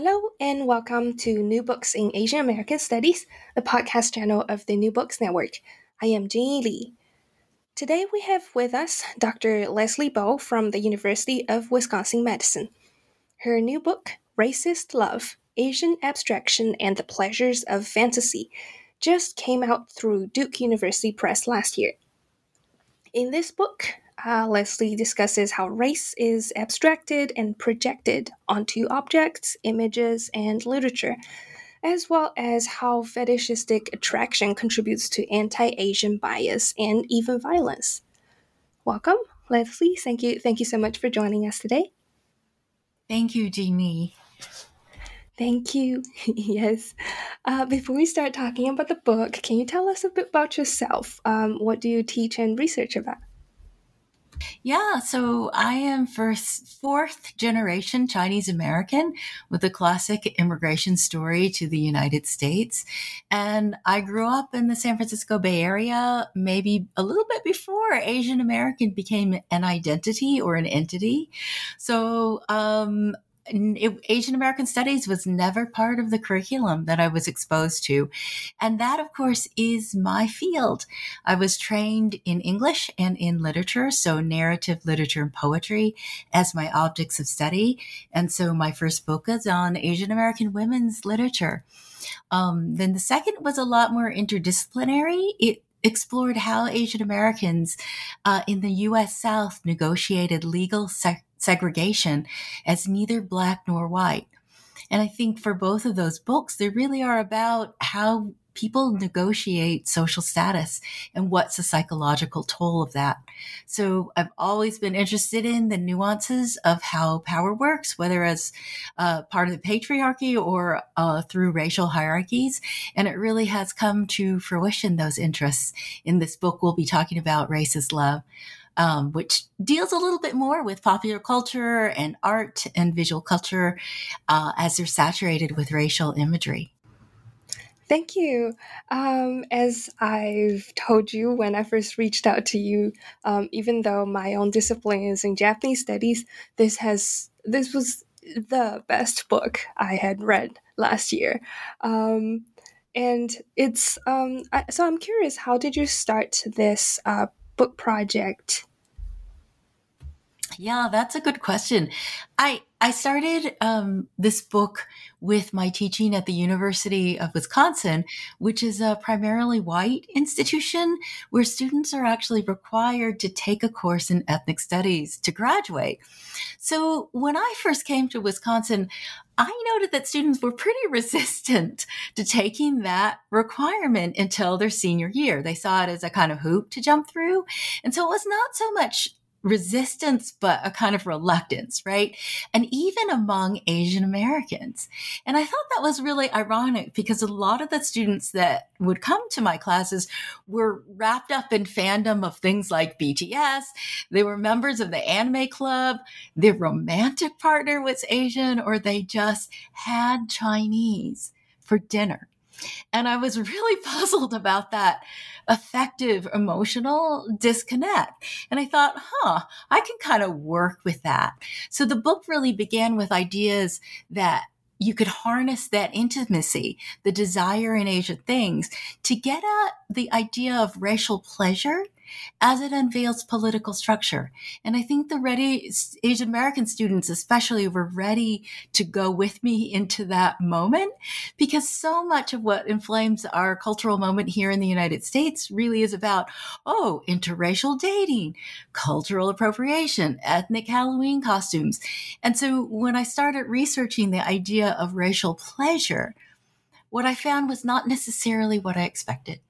Hello, and welcome to New Books in Asian American Studies, the podcast channel of the New Books Network. I am Jinyi Lee. Today we have with us Dr. Leslie Bow from the University of Wisconsin Madison. Her new book, Racist Love Asian Abstraction and the Pleasures of Fantasy, just came out through Duke University Press last year. In this book, uh, Leslie discusses how race is abstracted and projected onto objects, images, and literature, as well as how fetishistic attraction contributes to anti Asian bias and even violence. Welcome, Leslie. Thank you. Thank you so much for joining us today. Thank you, Jamie. Thank you. yes. Uh, before we start talking about the book, can you tell us a bit about yourself? Um, what do you teach and research about? Yeah, so I am first fourth generation Chinese American with a classic immigration story to the United States. And I grew up in the San Francisco Bay Area, maybe a little bit before Asian American became an identity or an entity. So um, it, Asian American Studies was never part of the curriculum that I was exposed to. And that, of course, is my field. I was trained in English and in literature, so narrative literature and poetry as my objects of study. And so my first book is on Asian American women's literature. Um, then the second was a lot more interdisciplinary. It explored how Asian Americans uh, in the U.S. South negotiated legal segregation as neither black nor white. And I think for both of those books, they really are about how people negotiate social status and what's the psychological toll of that. So I've always been interested in the nuances of how power works, whether as uh, part of the patriarchy or uh, through racial hierarchies. And it really has come to fruition, those interests. In this book, we'll be talking about racist love um, which deals a little bit more with popular culture and art and visual culture uh, as they're saturated with racial imagery. Thank you. Um, as I've told you when I first reached out to you, um, even though my own discipline is in Japanese studies, this has this was the best book I had read last year. Um, and it's um, I, so I'm curious, how did you start this uh, book project? Yeah, that's a good question. I I started um, this book with my teaching at the University of Wisconsin, which is a primarily white institution where students are actually required to take a course in ethnic studies to graduate. So when I first came to Wisconsin, I noted that students were pretty resistant to taking that requirement until their senior year. They saw it as a kind of hoop to jump through. And so it was not so much resistance, but a kind of reluctance, right? And even among Asian Americans. And I thought that was really ironic because a lot of the students that would come to my classes were wrapped up in fandom of things like BTS. They were members of the anime club. Their romantic partner was Asian, or they just had Chinese for dinner. And I was really puzzled about that effective emotional disconnect. And I thought, huh, I can kind of work with that. So the book really began with ideas that you could harness that intimacy, the desire in Asian things to get at the idea of racial pleasure as it unveils political structure. And I think the ready Asian American students, especially, were ready to go with me into that moment because so much of what inflames our cultural moment here in the United States really is about, oh, interracial dating, cultural appropriation, ethnic Halloween costumes. And so when I started researching the idea of racial pleasure, what I found was not necessarily what I expected.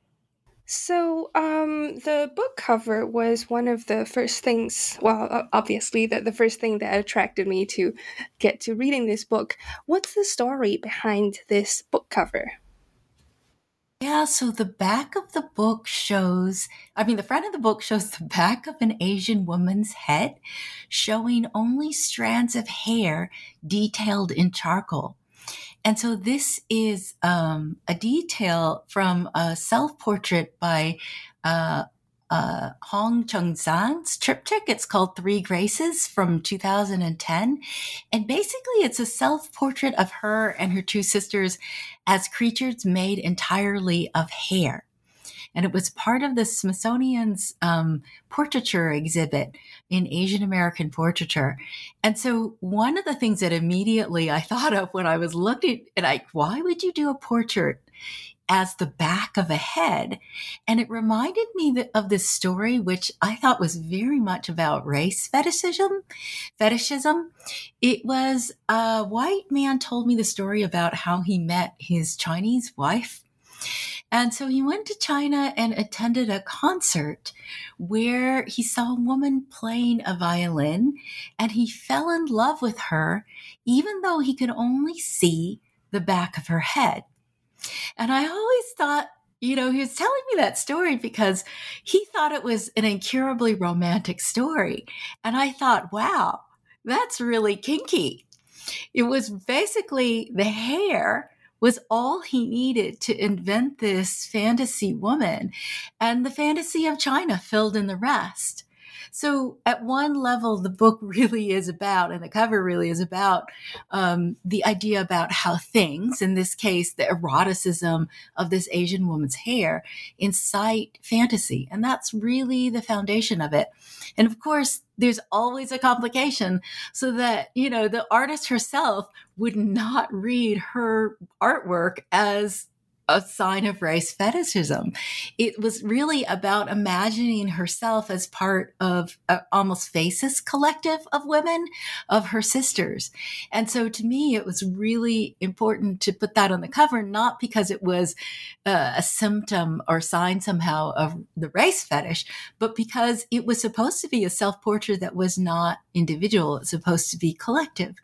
So, um, the book cover was one of the first things, well, obviously, the first thing that attracted me to get to reading this book. What's the story behind this book cover? Yeah, so the back of the book shows, I mean, the front of the book shows the back of an Asian woman's head, showing only strands of hair detailed in charcoal. And so this is um, a detail from a self portrait by uh, uh, Hong Chun Zhang's triptych. It's called Three Graces from 2010. And basically, it's a self portrait of her and her two sisters as creatures made entirely of hair and it was part of the Smithsonian's um, portraiture exhibit in Asian American portraiture. And so, one of the things that immediately I thought of when I was looking at, like, why would you do a portrait as the back of a head. And it reminded me of this story, which I thought was very much about race fetishism. Fetishism. It was a white man told me the story about how he met his Chinese wife. And so he went to China and attended a concert where he saw a woman playing a violin and he fell in love with her, even though he could only see the back of her head. And I always thought, you know, he was telling me that story because he thought it was an incurably romantic story. And I thought, wow, that's really kinky. It was basically the hair was all he needed to invent this fantasy woman. And the fantasy of China filled in the rest. So, at one level, the book really is about, and the cover really is about, um, the idea about how things, in this case, the eroticism of this Asian woman's hair, incite fantasy. And that's really the foundation of it. And of course, there's always a complication so that, you know, the artist herself would not read her artwork as a sign of race fetishism. It was really about imagining herself as part of a almost faceless collective of women, of her sisters. And so to me, it was really important to put that on the cover, not because it was uh, a symptom or sign somehow of the race fetish, but because it was supposed to be a self portrait that was not individual. It's supposed to be collective.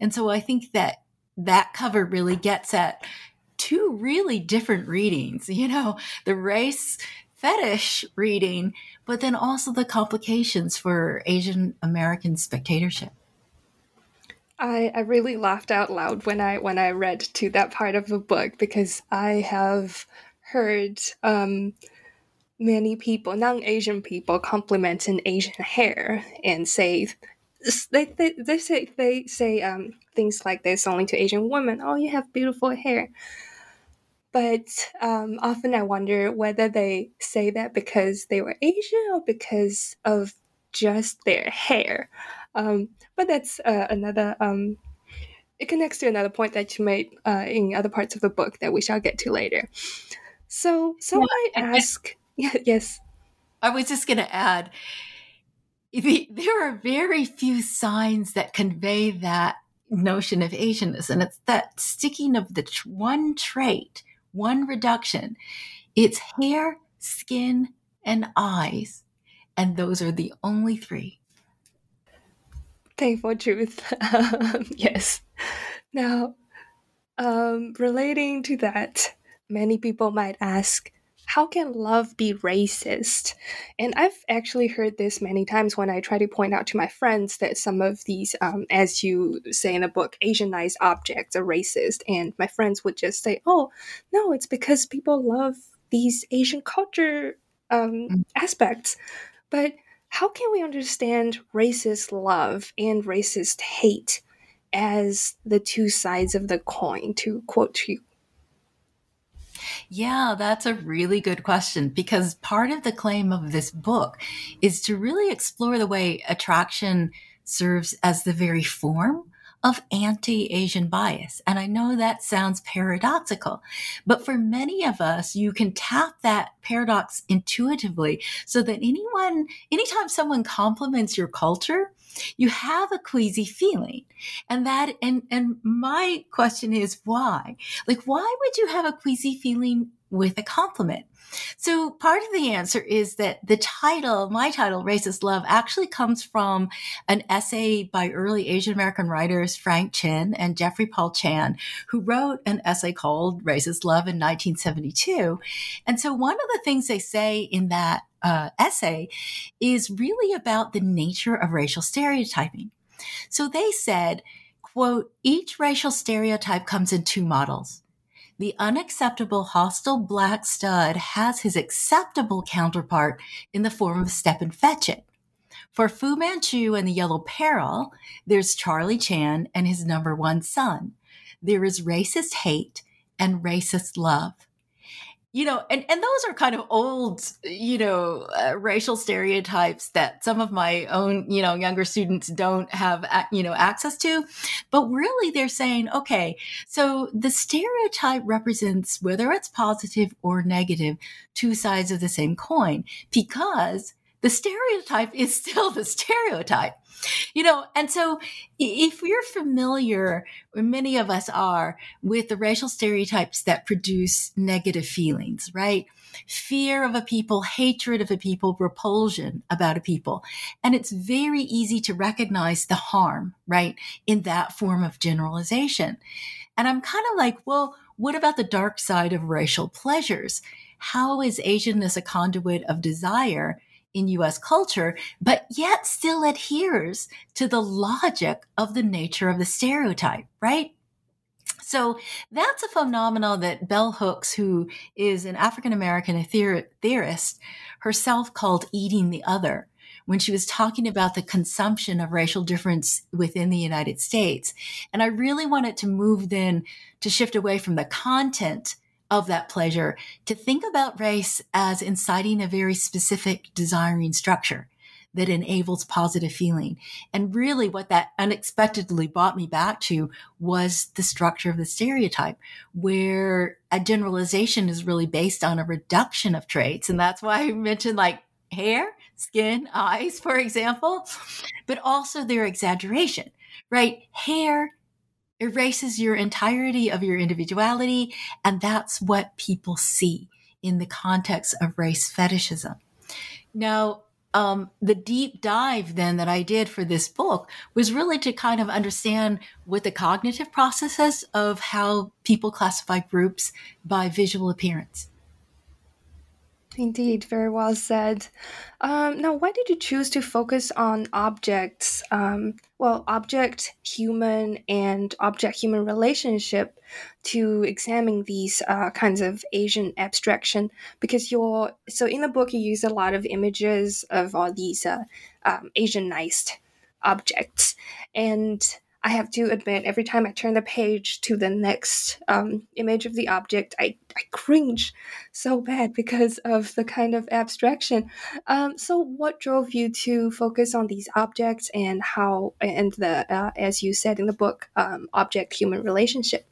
And so I think that that cover really gets at two really different readings, you know, the race fetish reading, but then also the complications for Asian American spectatorship. I, I really laughed out loud when I when I read to that part of the book because I have heard um, many people, non-Asian people, compliment an Asian hair and say they, they, they say they say um, things like this only to Asian women. Oh, you have beautiful hair. But um, often I wonder whether they say that because they were Asian or because of just their hair. Um, but that's uh, another. Um, it connects to another point that you made uh, in other parts of the book that we shall get to later. So, yeah, might ask, yeah, yes. I was just going to add, there are very few signs that convey that notion of Asianness, and it's that sticking of the one trait one reduction. It's hair, skin, and eyes. And those are the only three. Painful truth. Yes. Now, um, relating to that, many people might ask how can love be racist? And I've actually heard this many times when I try to point out to my friends that some of these, um, as you say in the book, Asianized objects are racist. And my friends would just say, oh, no, it's because people love these Asian culture um, mm. aspects. But how can we understand racist love and racist hate as the two sides of the coin, to quote you? Yeah, that's a really good question because part of the claim of this book is to really explore the way attraction serves as the very form of anti Asian bias. And I know that sounds paradoxical, but for many of us, you can tap that paradox intuitively so that anyone, anytime someone compliments your culture, you have a queasy feeling. And that, and, and my question is why? Like, why would you have a queasy feeling with a compliment? So part of the answer is that the title, my title, Racist Love, actually comes from an essay by early Asian American writers Frank Chin and Jeffrey Paul Chan, who wrote an essay called Racist Love in 1972. And so one of the things they say in that uh, essay is really about the nature of racial stereotyping. So they said, quote, each racial stereotype comes in two models the unacceptable hostile black stud has his acceptable counterpart in the form of Stepin Fetchit. For Fu Manchu and the Yellow Peril, there's Charlie Chan and his number one son. There is racist hate and racist love you know and, and those are kind of old you know uh, racial stereotypes that some of my own you know younger students don't have you know access to. But really they're saying okay so the stereotype represents whether it's positive or negative two sides of the same coin. Because the stereotype is still the stereotype you know, and so if we're familiar, many of us are, with the racial stereotypes that produce negative feelings, right? Fear of a people, hatred of a people, repulsion about a people. And it's very easy to recognize the harm, right, in that form of generalization. And I'm kind of like, well, what about the dark side of racial pleasures? How is Asianness a conduit of desire? In US culture, but yet still adheres to the logic of the nature of the stereotype, right? So that's a phenomenon that Bell Hooks, who is an African American theorist, herself called eating the other when she was talking about the consumption of racial difference within the United States. And I really wanted to move then to shift away from the content of that pleasure to think about race as inciting a very specific desiring structure that enables positive feeling. And really what that unexpectedly brought me back to was the structure of the stereotype where a generalization is really based on a reduction of traits. And that's why I mentioned like hair, skin, eyes, for example, but also their exaggeration, right? Hair, erases your entirety of your individuality. And that's what people see in the context of race fetishism. Now, um, the deep dive then that I did for this book was really to kind of understand what the cognitive processes of how people classify groups by visual appearance. Indeed, very well said. Um, now, why did you choose to focus on objects? Um, well, object human and object human relationship to examine these uh, kinds of Asian abstraction? Because you're so in the book, you use a lot of images of all these uh, um, Asianized objects, and I have to admit, every time I turn the page to the next um, image of the object, I, I cringe so bad because of the kind of abstraction. Um, so, what drove you to focus on these objects and how, and the, uh, as you said in the book, um, object human relationship?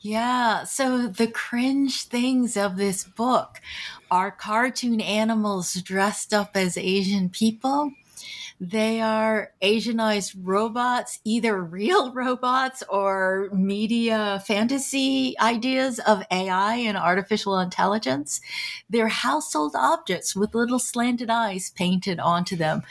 Yeah, so the cringe things of this book are cartoon animals dressed up as Asian people they are Asianized robots, either real robots or media fantasy ideas of AI and artificial intelligence. They're household objects with little slanted eyes painted onto them.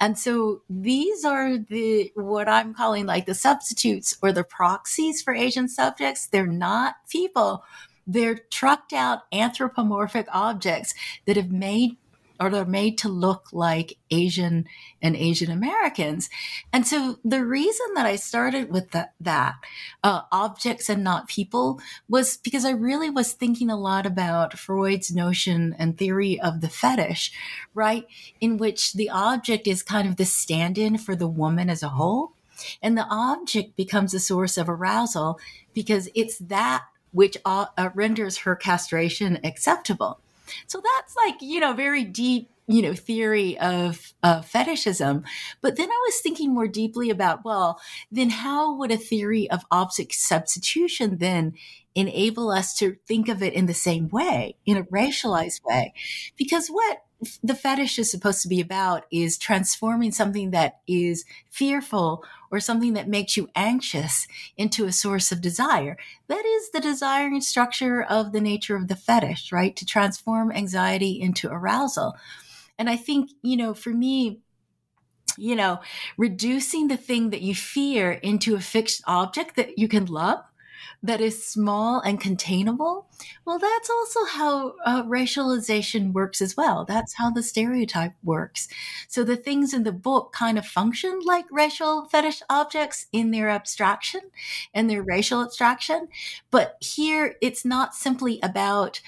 And so these are the, what I'm calling like the substitutes or the proxies for Asian subjects. They're not people. They're trucked out anthropomorphic objects that have made or they're made to look like Asian and Asian Americans. And so the reason that I started with the, that, uh, objects and not people, was because I really was thinking a lot about Freud's notion and theory of the fetish, right? In which the object is kind of the stand in for the woman as a whole. And the object becomes a source of arousal because it's that which uh, renders her castration acceptable. So that's like, you know, very deep, you know, theory of uh, fetishism. But then I was thinking more deeply about, well, then how would a theory of object substitution then enable us to think of it in the same way, in a racialized way? Because what the fetish is supposed to be about is transforming something that is fearful or something that makes you anxious into a source of desire. That is the desiring structure of the nature of the fetish, right? To transform anxiety into arousal. And I think, you know, for me, you know, reducing the thing that you fear into a fixed object that you can love that is small and containable, well, that's also how uh, racialization works as well. That's how the stereotype works. So the things in the book kind of function like racial fetish objects in their abstraction and their racial abstraction. But here, it's not simply about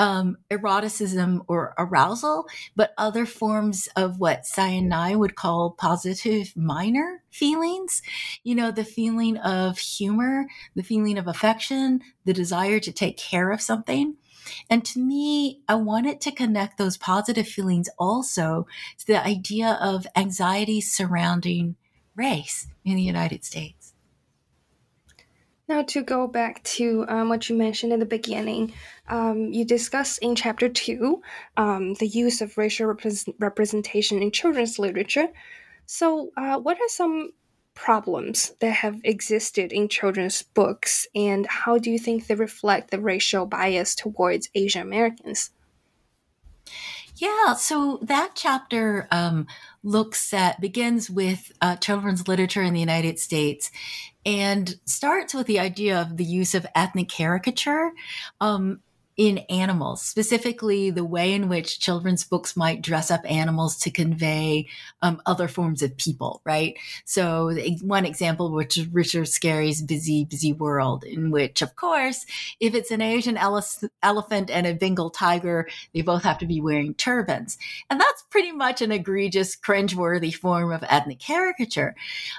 um, eroticism or arousal, but other forms of what Sai would call positive minor feelings. You know, the feeling of humor, the feeling of affection, the desire to take care of something. And to me, I wanted to connect those positive feelings also to the idea of anxiety surrounding race in the United States. Now, to go back to um, what you mentioned in the beginning, um, you discussed in chapter two um, the use of racial representation in children's literature. So, uh, what are some problems that have existed in children's books, and how do you think they reflect the racial bias towards Asian Americans? Yeah, so that chapter um, looks at, begins with uh, children's literature in the United States and starts with the idea of the use of ethnic caricature. Um, in animals, specifically the way in which children's books might dress up animals to convey um, other forms of people, right? So one example, which is Richard Scarry's Busy, Busy World, in which, of course, if it's an Asian ele- elephant and a Bengal tiger, they both have to be wearing turbans. And that's pretty much an egregious, cringeworthy form of ethnic caricature.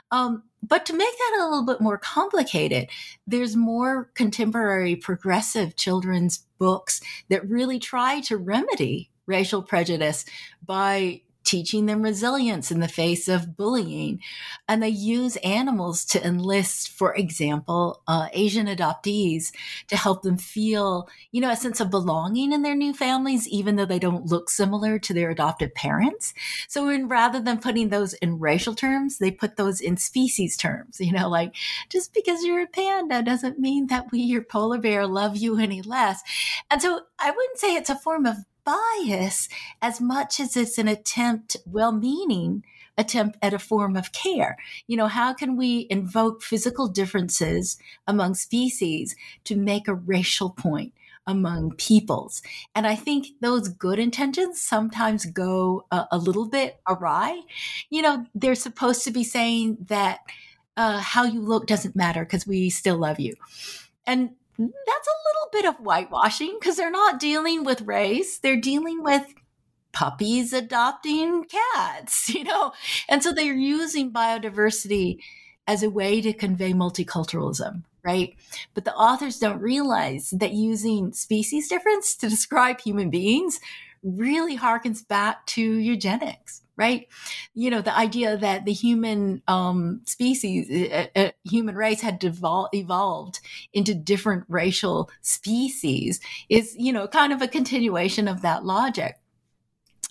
Um, but to make that a little bit more complicated, there's more contemporary progressive children's books that really try to remedy racial prejudice by teaching them resilience in the face of bullying. And they use animals to enlist, for example, uh, Asian adoptees to help them feel, you know, a sense of belonging in their new families, even though they don't look similar to their adopted parents. So in, rather than putting those in racial terms, they put those in species terms, you know, like just because you're a panda doesn't mean that we, your polar bear, love you any less. And so I wouldn't say it's a form of bias as much as it's an attempt, well meaning attempt at a form of care. You know, how can we invoke physical differences among species to make a racial point? among peoples. And I think those good intentions sometimes go a, a little bit awry. You know, they're supposed to be saying that uh, how you look doesn't matter because we still love you. And that's a little bit of whitewashing because they're not dealing with race, they're dealing with puppies adopting cats, you know? And so they're using biodiversity as a way to convey multiculturalism, right? But the authors don't realize that using species difference to describe human beings really harkens back to eugenics right? You know, the idea that the human um, species, uh, uh, human race had devol- evolved into different racial species is, you know, kind of a continuation of that logic.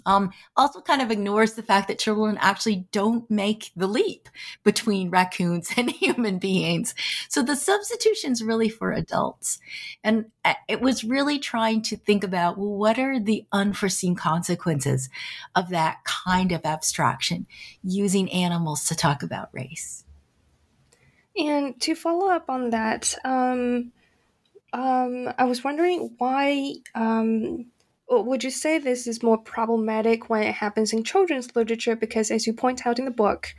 Um, also, kind of ignores the fact that children actually don't make the leap between raccoons and human beings. So the substitution is really for adults. And uh, it was really trying to think about well, what are the unforeseen consequences of that kind of abstraction using animals to talk about race. And to follow up on that, um, um, I was wondering why um, would you say this is more problematic when it happens in children's literature? Because, as you point out in the book,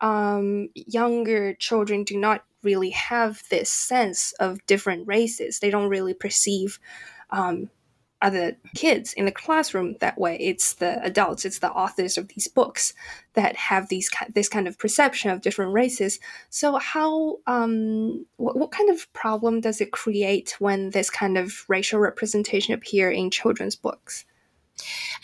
um, younger children do not really have this sense of different races. They don't really perceive um, the kids in the classroom that way. It's the adults, it's the authors of these books that have these this kind of perception of different races. So how um, what, what kind of problem does it create when this kind of racial representation appear in children's books?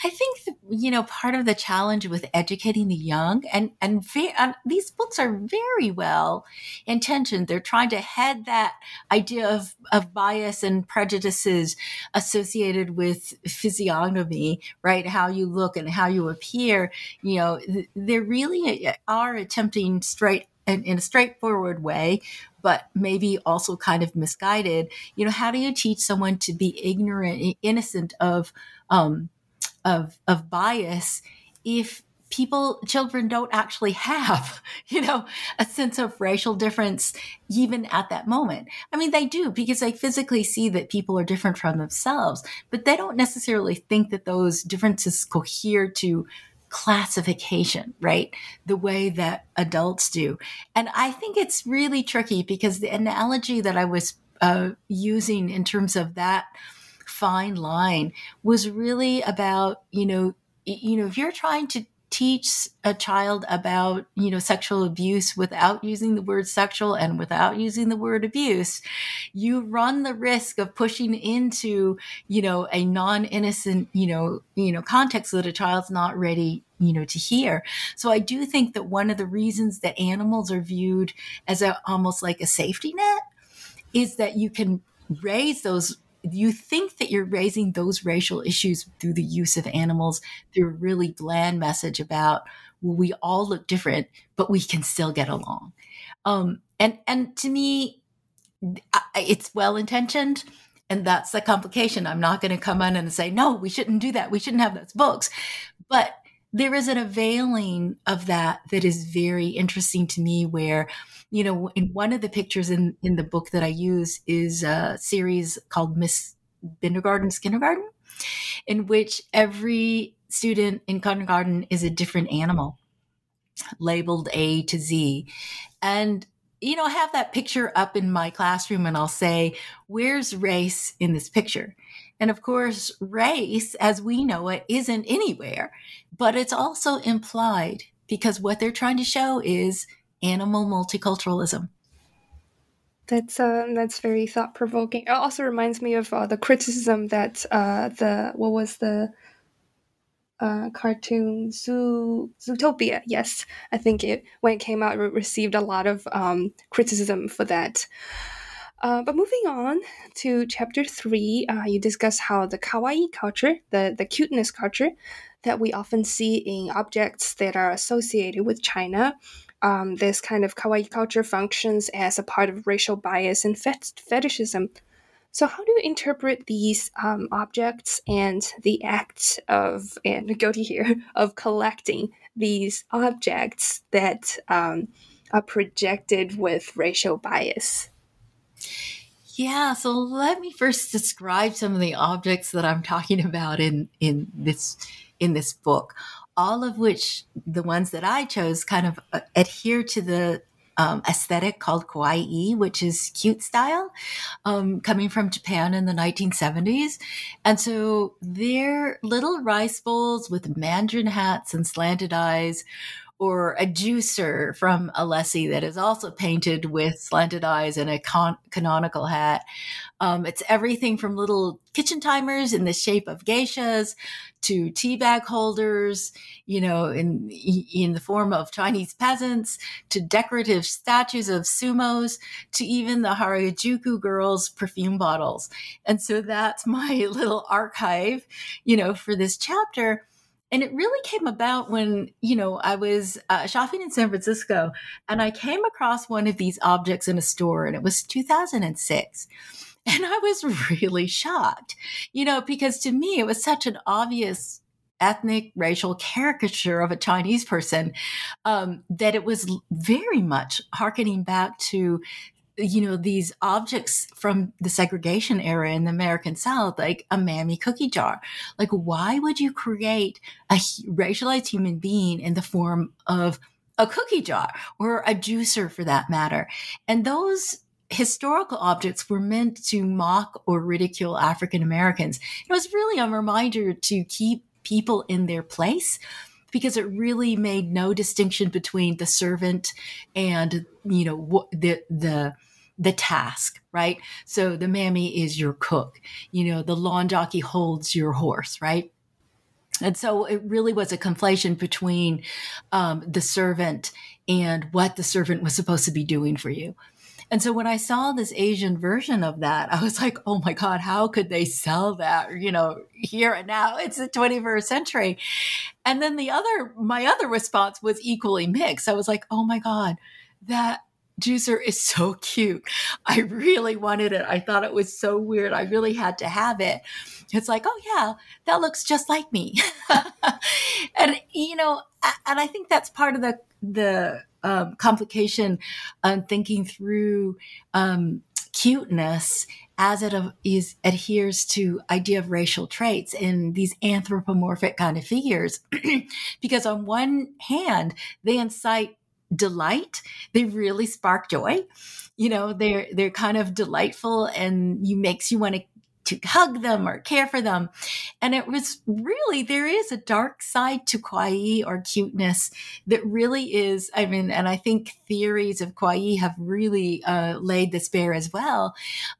I think you know part of the challenge with educating the young, and and, and these books are very well intentioned. They're trying to head that idea of of bias and prejudices associated with physiognomy, right? How you look and how you appear. You know, they really uh, are attempting straight in, in a straightforward way, but maybe also kind of misguided. You know, how do you teach someone to be ignorant, innocent of um, of of bias if people children don't actually have you know a sense of racial difference even at that moment. I mean they do because they physically see that people are different from themselves but they don't necessarily think that those differences cohere to classification right? The way that adults do. And i think it's really tricky because the analogy that i was uh, using in terms of that fine line was really about, you know, you know, if you're trying to teach a child about you know sexual abuse without using the word sexual and without using the word abuse you run the risk of pushing into you know a non-innocent you know you know context that a child's not ready you know to hear. So i do think that one of the reasons that animals are viewed as a almost like a safety net is that you can raise those you think that you're raising those racial issues through the use of animals through a really bland message about well, we all look different, but we can still get along. Um, and and to me, it's well intentioned, and that's the complication. I'm not going to come in and say no, we shouldn't do that. We shouldn't have those books, but there is an availing of that that is very interesting to me where you know, in one of the pictures in in the book that I use is a series called Miss Bindergarten's Kindergarten, in which every student in kindergarten is a different animal, labeled A to Z, and you know, I have that picture up in my classroom, and I'll say, "Where's race in this picture?" And of course, race, as we know it, isn't anywhere, but it's also implied because what they're trying to show is animal multiculturalism. That's uh, that's very thought provoking. It also reminds me of uh, the criticism that uh, the what was the uh, cartoon Zoo Zootopia. Yes, I think it when it came out, received a lot of um, criticism for that. Uh, but moving on to chapter three, uh, you discuss how the kawaii culture, the, the cuteness culture, that we often see in objects that are associated with China, um, this kind of kawaii culture functions as a part of racial bias and fet- fetishism. So, how do you interpret these um, objects and the act of, and go to here, of collecting these objects that um, are projected with racial bias? Yeah, so let me first describe some of the objects that I'm talking about in in this in this book all of which the ones that I chose kind of uh, adhere to the um, aesthetic called kawaii, which is cute style, um, coming from Japan in the 1970s. And so they're little rice bowls with mandarin hats and slanted eyes or a juicer from Alessi that is also painted with slanted eyes and a con- canonical hat. Um, it's everything from little kitchen timers in the shape of geishas to tea bag holders, you know, in in the form of Chinese peasants, to decorative statues of sumos, to even the Harajuku girls' perfume bottles. And so that's my little archive, you know, for this chapter and it really came about when you know i was uh, shopping in san francisco and i came across one of these objects in a store and it was 2006 and i was really shocked you know because to me it was such an obvious ethnic racial caricature of a chinese person um, that it was very much harkening back to you know these objects from the segregation era in the american south like a mammy cookie jar like why would you create a racialized human being in the form of a cookie jar or a juicer for that matter and those historical objects were meant to mock or ridicule African Americans. It was really a reminder to keep people in their place because it really made no distinction between the servant and you know the the the task right so the mammy is your cook you know the lawn jockey holds your horse right and so it really was a conflation between um, the servant and what the servant was supposed to be doing for you and so when I saw this Asian version of that, I was like, oh my God, how could they sell that, you know, here and now? It's the 21st century. And then the other, my other response was equally mixed. I was like, oh my God, that juicer is so cute. I really wanted it. I thought it was so weird. I really had to have it. It's like, oh yeah, that looks just like me. and you know, and I think that's part of the the um, complication on thinking through um, cuteness as it is adheres to idea of racial traits in these anthropomorphic kind of figures because on one hand they incite delight they really spark joy you know they're they're kind of delightful and you makes you want to to hug them or care for them. And it was really, there is a dark side to kawaii or cuteness that really is, I mean, and I think theories of kawaii have really uh, laid this bare as well.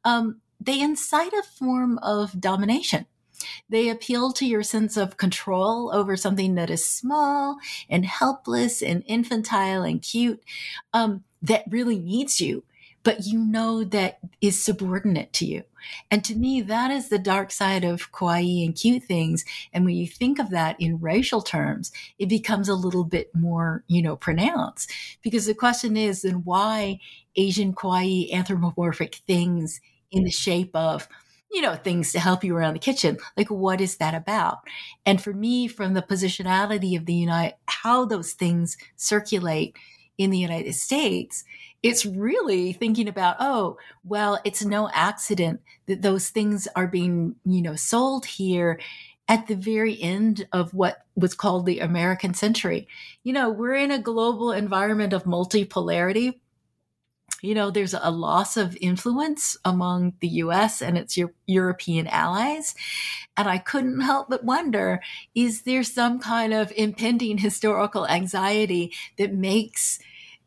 Um, they incite a form of domination. They appeal to your sense of control over something that is small and helpless and infantile and cute um, that really needs you but you know that is subordinate to you. And to me, that is the dark side of kawaii and cute things. And when you think of that in racial terms, it becomes a little bit more, you know, pronounced. Because the question is then why Asian kawaii anthropomorphic things in the shape of you know, things to help you around the kitchen. Like, what is that about? And for me, from the positionality of the United, how those things circulate in the United States, it's really thinking about, oh, well, it's no accident that those things are being, you know, sold here at the very end of what was called the American century. You know, we're in a global environment of multipolarity. You know, there's a loss of influence among the US and its European allies. And I couldn't help but wonder is there some kind of impending historical anxiety that makes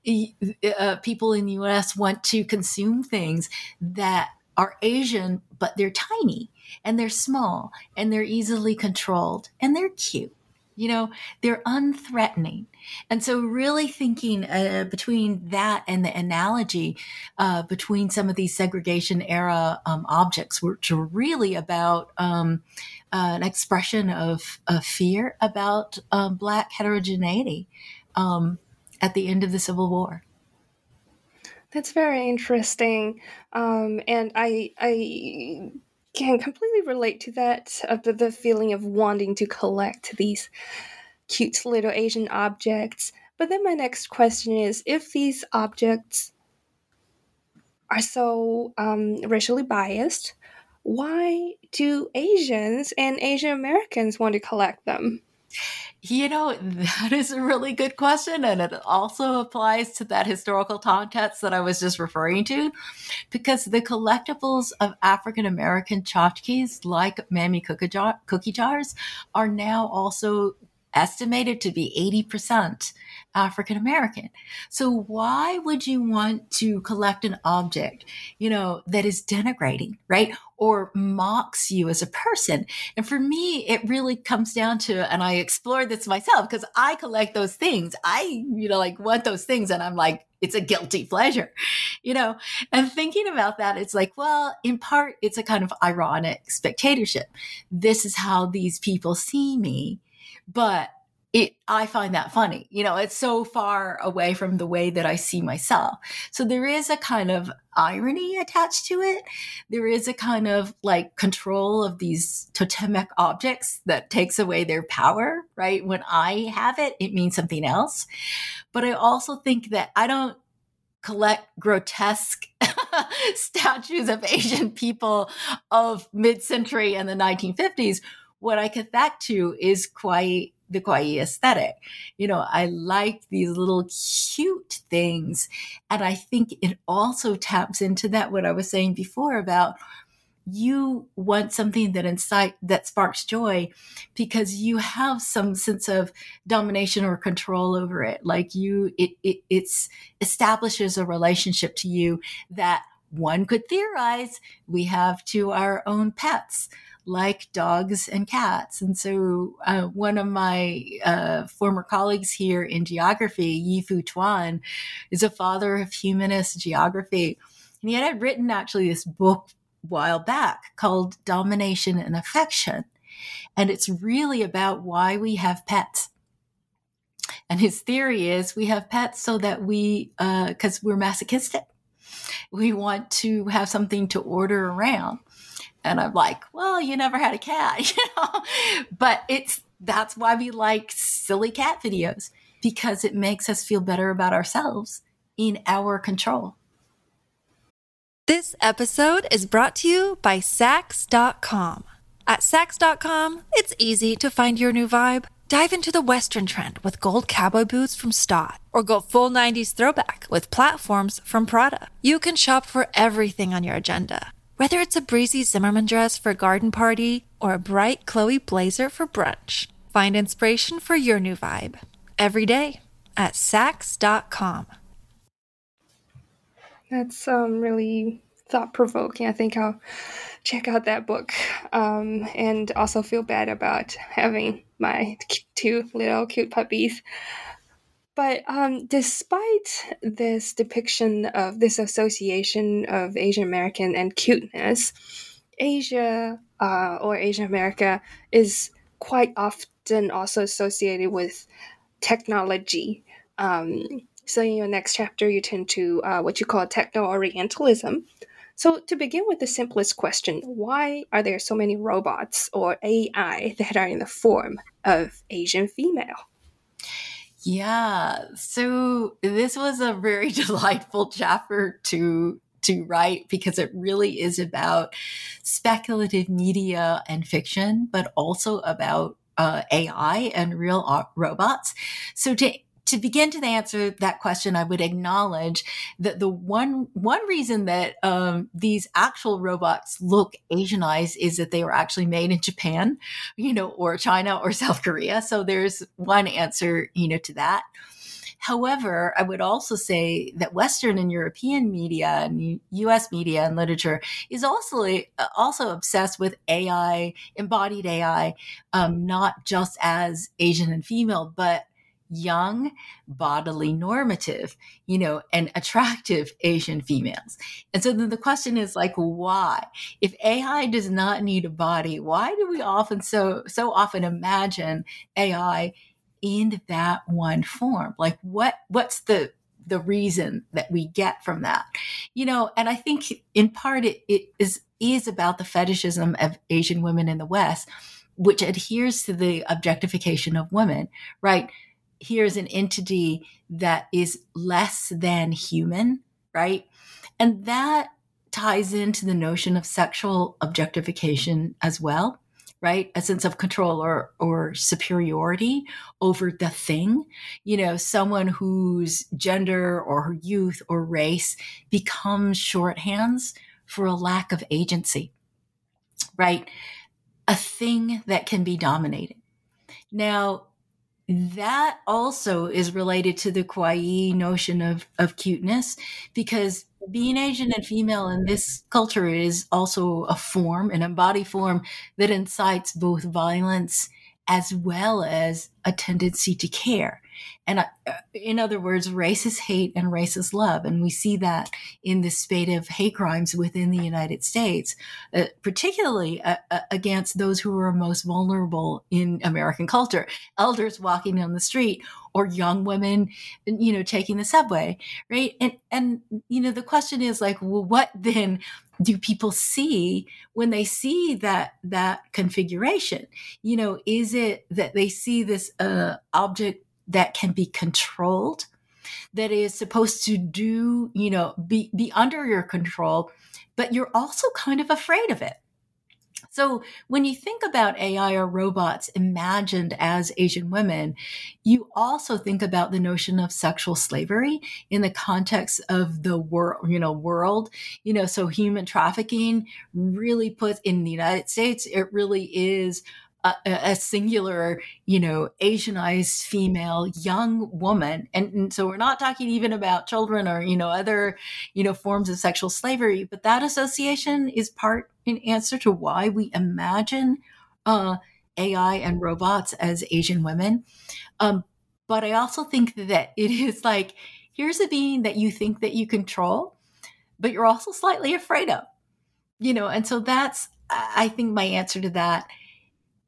uh, people in the US want to consume things that are Asian, but they're tiny and they're small and they're easily controlled and they're cute. You know, they're unthreatening. And so, really thinking uh, between that and the analogy uh, between some of these segregation era um, objects, which are really about um, uh, an expression of, of, fear about um, Black heterogeneity. Um, at the end of the Civil War. That's very interesting, um, and I I can completely relate to that of the, the feeling of wanting to collect these cute little Asian objects. But then my next question is: if these objects are so um, racially biased, why do Asians and Asian Americans want to collect them? You know, that is a really good question. And it also applies to that historical context that I was just referring to, because the collectibles of African American tchotchkes, like Mammy cookie, jar- cookie jars, are now also estimated to be 80% African American. So why would you want to collect an object, you know, that is denigrating, right? Or mocks you as a person. And for me, it really comes down to, and I explored this myself because I collect those things. I, you know, like want those things. And I'm like, it's a guilty pleasure, you know? And thinking about that, it's like, well, in part, it's a kind of ironic spectatorship. This is how these people see me but it i find that funny you know it's so far away from the way that i see myself. So there is a kind of irony attached to it. There is a kind of like control of these totemic objects that takes away their power right? When i have it it means something else. But i also think that i don't collect grotesque statues of asian people of mid-century and the 1950s what I back to is quite the kawaii aesthetic. You know, I like these little cute things. And I think it also taps into that, what I was saying before about you want something that incite that sparks joy because you have some sense of domination or control over it like you it, it it's establishes a relationship to you that one could theorize we have to our own pets like dogs and cats. And so, uh, one of my uh, former colleagues here in geography, Yifu Tuan, is a father of humanist geography. And he had written actually this book while back called Domination and Affection. And it's really about why we have pets. And his theory is we have pets so that we, because uh, we're masochistic, we want to have something to order around. And I'm like, well, you never had a cat, you know? But it's that's why we like silly cat videos because it makes us feel better about ourselves in our control. This episode is brought to you by Saks.com. At Saks.com, it's easy to find your new vibe. Dive into the Western trend with gold cowboy boots from Staud, or go full 90s throwback with platforms from Prada. You can shop for everything on your agenda whether it's a breezy Zimmermann dress for a garden party or a bright Chloe blazer for brunch, find inspiration for your new vibe every day at Saks.com. That's um, really thought provoking. I think I'll check out that book um, and also feel bad about having my two little cute puppies. But um, despite this depiction of this association of Asian American and cuteness, Asia uh, or Asian America is quite often also associated with technology. Um, so in your next chapter, you turn to uh, what you call techno Orientalism. So to begin with the simplest question, why are there so many robots or AI that are in the form of Asian female? Yeah. So this was a very delightful chapter to to write because it really is about speculative media and fiction, but also about uh, AI and real robots. So to to begin to answer that question, I would acknowledge that the one one reason that um, these actual robots look Asianized is that they were actually made in Japan, you know, or China or South Korea. So there's one answer, you know, to that. However, I would also say that Western and European media and U.S. media and literature is also also obsessed with AI, embodied AI, um, not just as Asian and female, but young, bodily normative, you know, and attractive Asian females. And so then the question is like, why? If AI does not need a body, why do we often so so often imagine AI in that one form? Like what what's the the reason that we get from that you know and i think in part it, it is is about the fetishism of asian women in the west which adheres to the objectification of women right here's an entity that is less than human, right? And that ties into the notion of sexual objectification as well, right? A sense of control or, or superiority over the thing. You know, someone whose gender or her youth or race becomes shorthands for a lack of agency, right? A thing that can be dominated. Now, that also is related to the kawaii notion of, of cuteness because being Asian and female in this culture is also a form, an embodied form that incites both violence as well as a tendency to care. And uh, in other words, racist hate and racist love. And we see that in the spate of hate crimes within the United States, uh, particularly uh, uh, against those who are most vulnerable in American culture elders walking down the street or young women, you know, taking the subway, right? And, and, you know, the question is like, well, what then do people see when they see that that configuration you know is it that they see this uh, object that can be controlled that is supposed to do you know be be under your control but you're also kind of afraid of it. So when you think about AI or robots imagined as Asian women, you also think about the notion of sexual slavery in the context of the world, you know, world, you know, so human trafficking really puts in the United States, it really is a, a, singular, you know, Asianized female young woman. And, and, so we're not talking even about children or, you know, other, you know, forms of sexual slavery, but that association is part in answer to why we imagine uh, AI and robots as Asian women. Um, but I also think that it is like, here's a being that you think that you control, but you're also slightly afraid of, you know, and so that's, I think my answer to that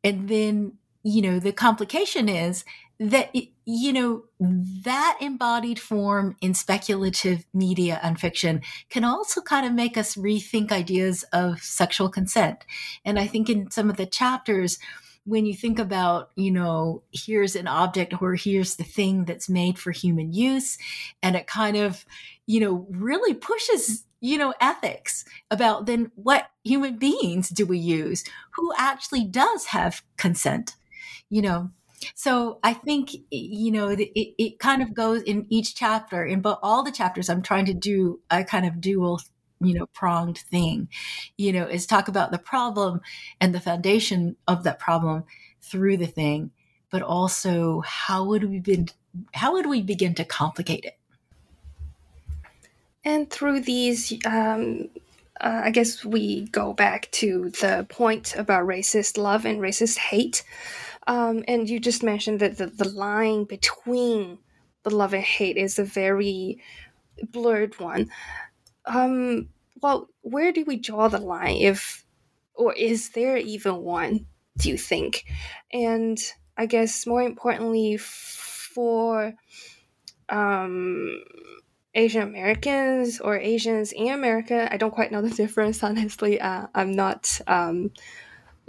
and then, you know, the complication is that, you know, that embodied form in speculative media and fiction can also kind of make us rethink ideas of sexual consent. And I think in some of the chapters, when you think about, you know, here's an object or here's the thing that's made for human use, and it kind of, you know, really pushes you know, ethics about then what human beings do we use? Who actually does have consent? You know, so I think, you know, it, it kind of goes in each chapter, in but all the chapters, I'm trying to do a kind of dual you know pronged thing you know is talk about the problem and the foundation of that problem through the thing but also how would we begin how would we begin to complicate it and through these, um, uh, I guess we go back to the point about racist love and racist hate. Um, and you just mentioned that the, the line between the love and hate is a very blurred one. Um, well, where do we draw the line if, or is there even one, do you think? And I guess more importantly, for um, Asian Americans or Asians in America. I don't quite know the difference, honestly. Uh, I'm not um,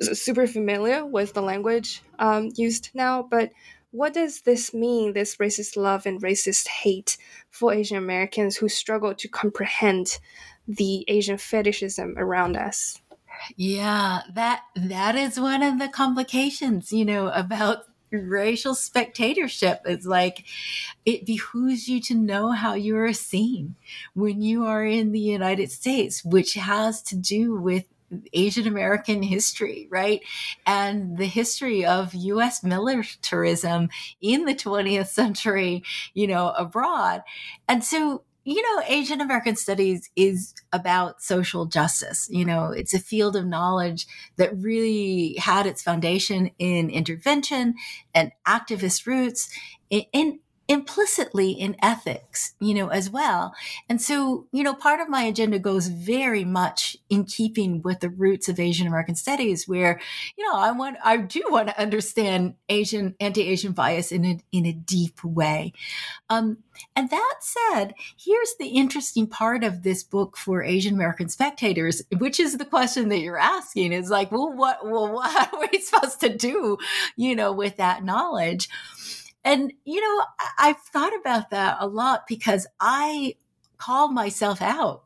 super familiar with the language um, used now, but what does this mean, this racist love and racist hate for Asian Americans who struggle to comprehend the Asian fetishism around us? Yeah, that that is one of the complications, you know, about racial spectatorship. It's like it behooves you to know how you are seen when you are in the United States, which has to do with Asian American history, right? And the history of US militarism in the 20th century, you know, abroad. And so you know, Asian American studies is about social justice. You know, it's a field of knowledge that really had its foundation in intervention and activist roots in, implicitly in ethics, you know, as well. And so, you know, part of my agenda goes very much in keeping with the roots of Asian American studies, where, you know, I want, I do want to understand Asian, anti-Asian bias in a, in a deep way. Um, and that said, here's the interesting part of this book for Asian American spectators, which is the question that you're asking is like, well, what, well, what are we supposed to do, you know, with that knowledge? And, you know, I've thought about that a lot because I call myself out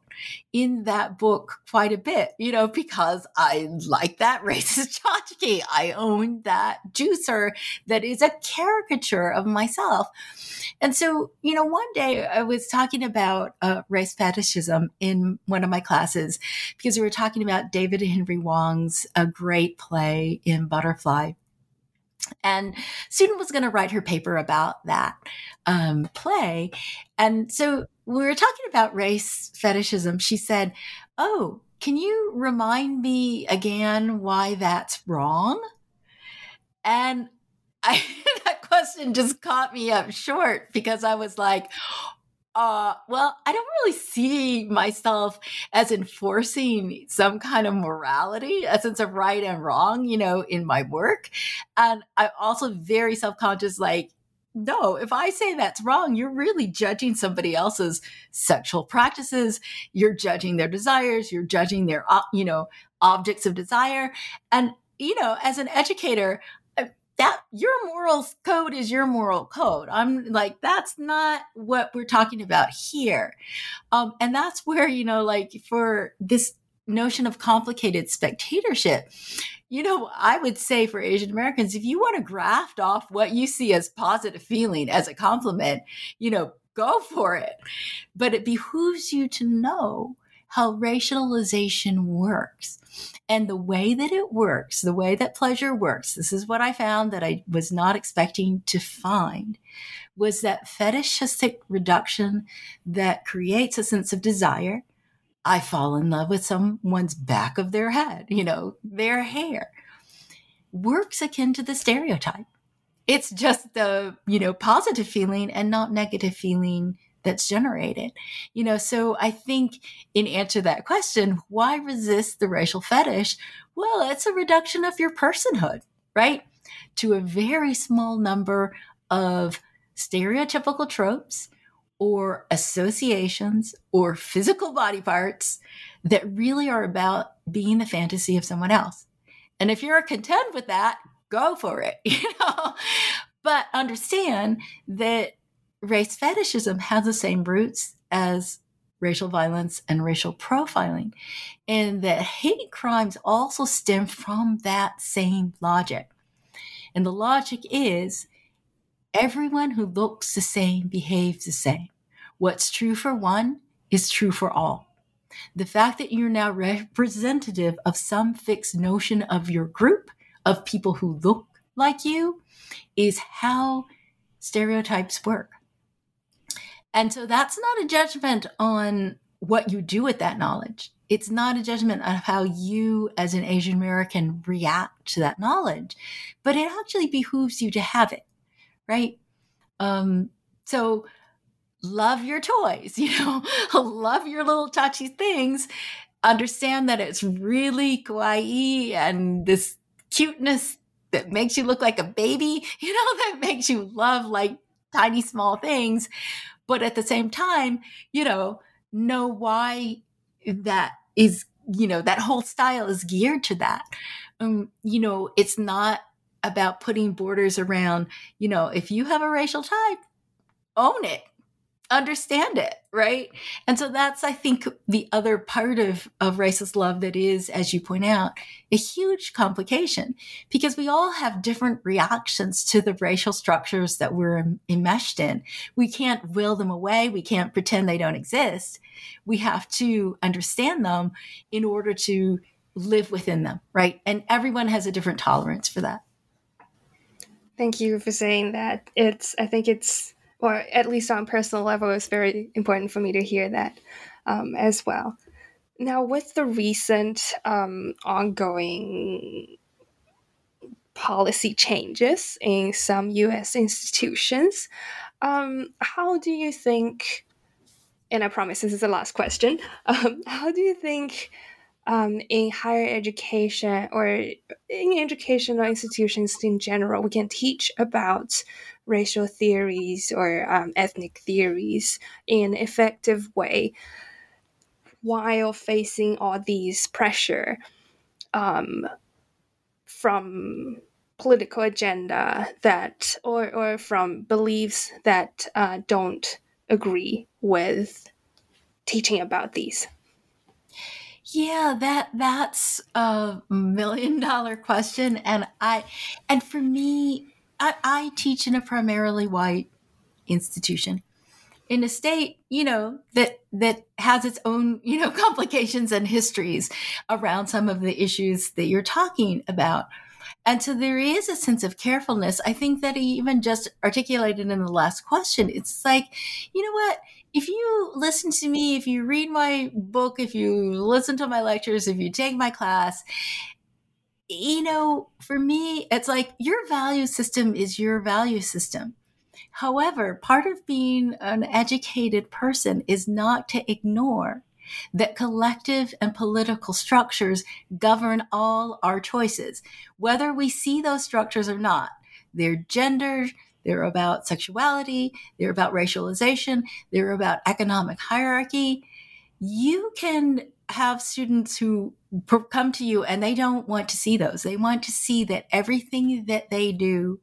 in that book quite a bit, you know, because I like that racist tchotchke. I own that juicer that is a caricature of myself. And so, you know, one day I was talking about uh, race fetishism in one of my classes because we were talking about David Henry Hwang's a great play M. Butterfly. And student was going to write her paper about that um, play. And so we were talking about race fetishism. She said, Oh, can you remind me again why that's wrong? And I, that question just caught me up short because I was like, uh, well, I don't really see myself as enforcing some kind of morality, a sense of right and wrong, you know, in my work. And I'm also very self conscious, like, no, if I say that's wrong, you're really judging somebody else's sexual practices. You're judging their desires. You're judging their, you know, objects of desire. And, you know, as an educator, that your moral code is your moral code. I'm like, that's not what we're talking about here. Um, and that's where, you know, like for this notion of complicated spectatorship, you know, I would say for Asian Americans, if you want to graft off what you see as positive feeling as a compliment, you know, go for it. But it behooves you to know how racialization works and the way that it works, the way that pleasure works. This is what I found that I was not expecting to find was that fetishistic reduction that creates a sense of desire I fall in love with someone's back of their head, you know, their hair, works akin to the stereotype. It's just the, you know, positive feeling and not negative feeling that's generated. You know, so I think in answer to that question, why resist the racial fetish? Well, it's a reduction of your personhood, right? To a very small number of stereotypical tropes or associations or physical body parts that really are about being the fantasy of someone else. And if you're content with that, go for it, you know. But understand that race fetishism has the same roots as racial violence and racial profiling, and that hate crimes also stem from that same logic. And the logic is Everyone who looks the same behaves the same. What's true for one is true for all. The fact that you're now representative of some fixed notion of your group, of people who look like you, is how stereotypes work. And so that's not a judgment on what you do with that knowledge. It's not a judgment of how you, as an Asian American, react to that knowledge, but it actually behooves you to have it right? Um, so love your toys, you know, love your little touchy things. Understand that it's really kawaii and this cuteness that makes you look like a baby, you know, that makes you love like tiny small things. But at the same time, you know, know why that is, you know, that whole style is geared to that. Um, you know, it's not about putting borders around, you know, if you have a racial type, own it, understand it, right? And so that's, I think, the other part of, of racist love that is, as you point out, a huge complication because we all have different reactions to the racial structures that we're enmeshed in. We can't will them away. We can't pretend they don't exist. We have to understand them in order to live within them, right? And everyone has a different tolerance for that. Thank you for saying that. It's I think it's or at least on personal level, it's very important for me to hear that um, as well. Now, with the recent um, ongoing policy changes in some U.S. institutions, um, how do you think? And I promise this is the last question. Um, how do you think um, in higher education or in educational institutions in general, we can teach about racial theories or um, ethnic theories in effective way while facing all these pressure um, from political agenda that or, or from beliefs that uh, don't agree with teaching about these. Yeah, that that's a million dollar question, and I and for me, I, I teach in a primarily white institution in a state you know that that has its own you know complications and histories around some of the issues that you're talking about. And so there is a sense of carefulness i think that he even just articulated in the last question. It's like you know what? If you listen to me, if you read my book, if you listen to my lectures, if you take my class, you know, for me, it's like your value system is your value system. However, part of being an educated person is not to ignore that collective and political structures govern all our choices, whether we see those structures or not. They're gender, they're about sexuality. They're about racialization. They're about economic hierarchy. You can have students who come to you and they don't want to see those. They want to see that everything that they do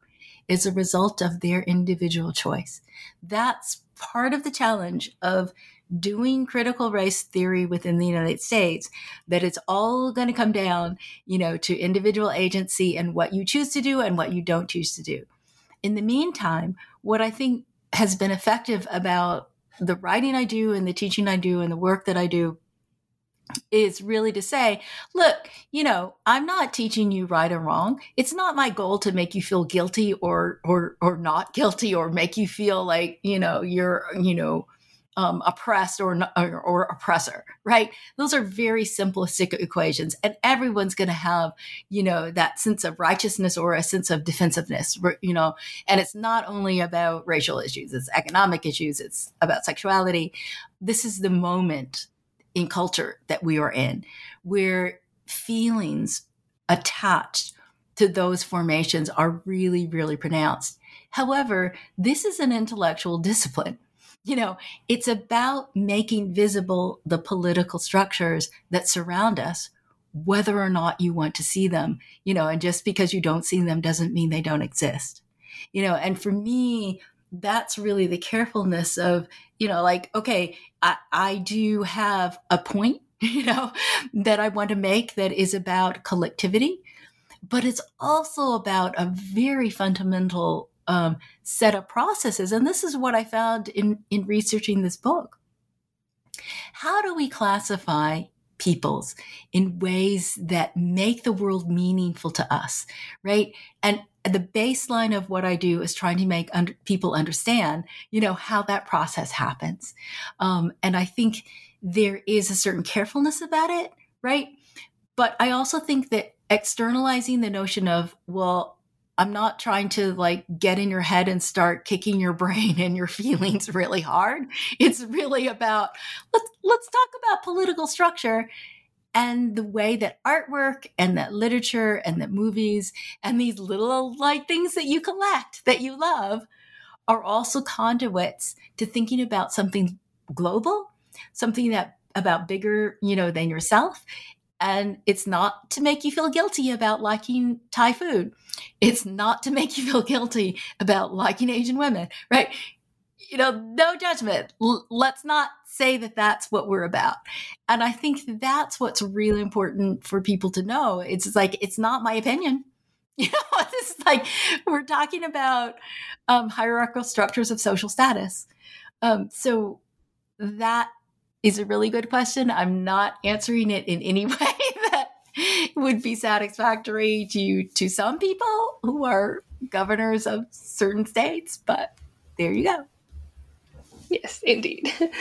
is a result of their individual choice. That's part of the challenge of doing critical race theory within the United States, that it's all going to come down, you know, to individual agency and what you choose to do and what you don't choose to do. In the meantime, what I think has been effective about the writing I do and the teaching I do and the work that I do is really to say, look, you know, I'm not teaching you right or wrong. It's not my goal to make you feel guilty or or or not guilty or make you feel like, you know, you're, you know, um, oppressed or, or, or oppressor, right? Those are very simplistic equations, and everyone's going to have, you know, that sense of righteousness or a sense of defensiveness, you know. And it's not only about racial issues; it's economic issues. It's about sexuality. This is the moment in culture that we are in, where feelings attached to those formations are really, really pronounced. However, this is an intellectual discipline. You know, it's about making visible the political structures that surround us, whether or not you want to see them, you know, and just because you don't see them doesn't mean they don't exist. You know, and for me, that's really the carefulness of you know like okay i i do have a point you know that i want to make that is about collectivity but it's also about a very fundamental um, set of processes. And this is what i found in in researching this book. How do we classify peoples in ways that make the world meaningful to us right? And the baseline of what I do is trying to make under, people understand, you know, how that process happens. Um, and I think there is a certain carefulness about it, right? But I also think that externalizing the notion of, well, I'm not trying to like get in your head and start kicking your brain and your feelings really hard. It's really about let's let's talk about political structure and the way that artwork and that literature and that movies and these little like things that you collect that you love are also conduits to thinking about something global, something that about bigger, you know, than yourself. And it's not to make you feel guilty about liking Thai food. It's not to make you feel guilty about liking Asian women, right? You know, no judgment. L- let's not say that that's what we're about. And I think that's what's really important for people to know. It's like, it's not my opinion. You know, it's like we're talking about um, hierarchical structures of social status. Um, so that is a really good question. I'm not answering it in any way that would be satisfactory to to some people who are governors of certain states, but there you go. Yes, indeed.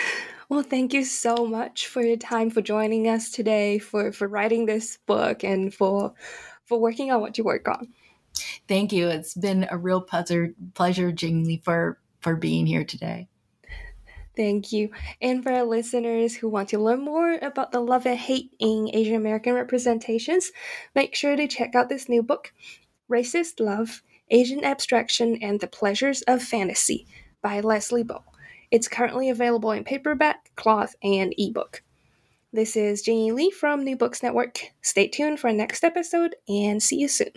Well, thank you so much for your time for joining us today, for for writing this book, and for for working on what you work on. Thank you. It's been a real pleasure, pleasure, Jingli, for for being here today. Thank you. And for our listeners who want to learn more about the love and hate in Asian American representations, make sure to check out this new book, Racist Love Asian Abstraction and the Pleasures of Fantasy by Leslie Bow. It's currently available in paperback, cloth, and ebook. This is Janie Lee from New Books Network. Stay tuned for our next episode and see you soon.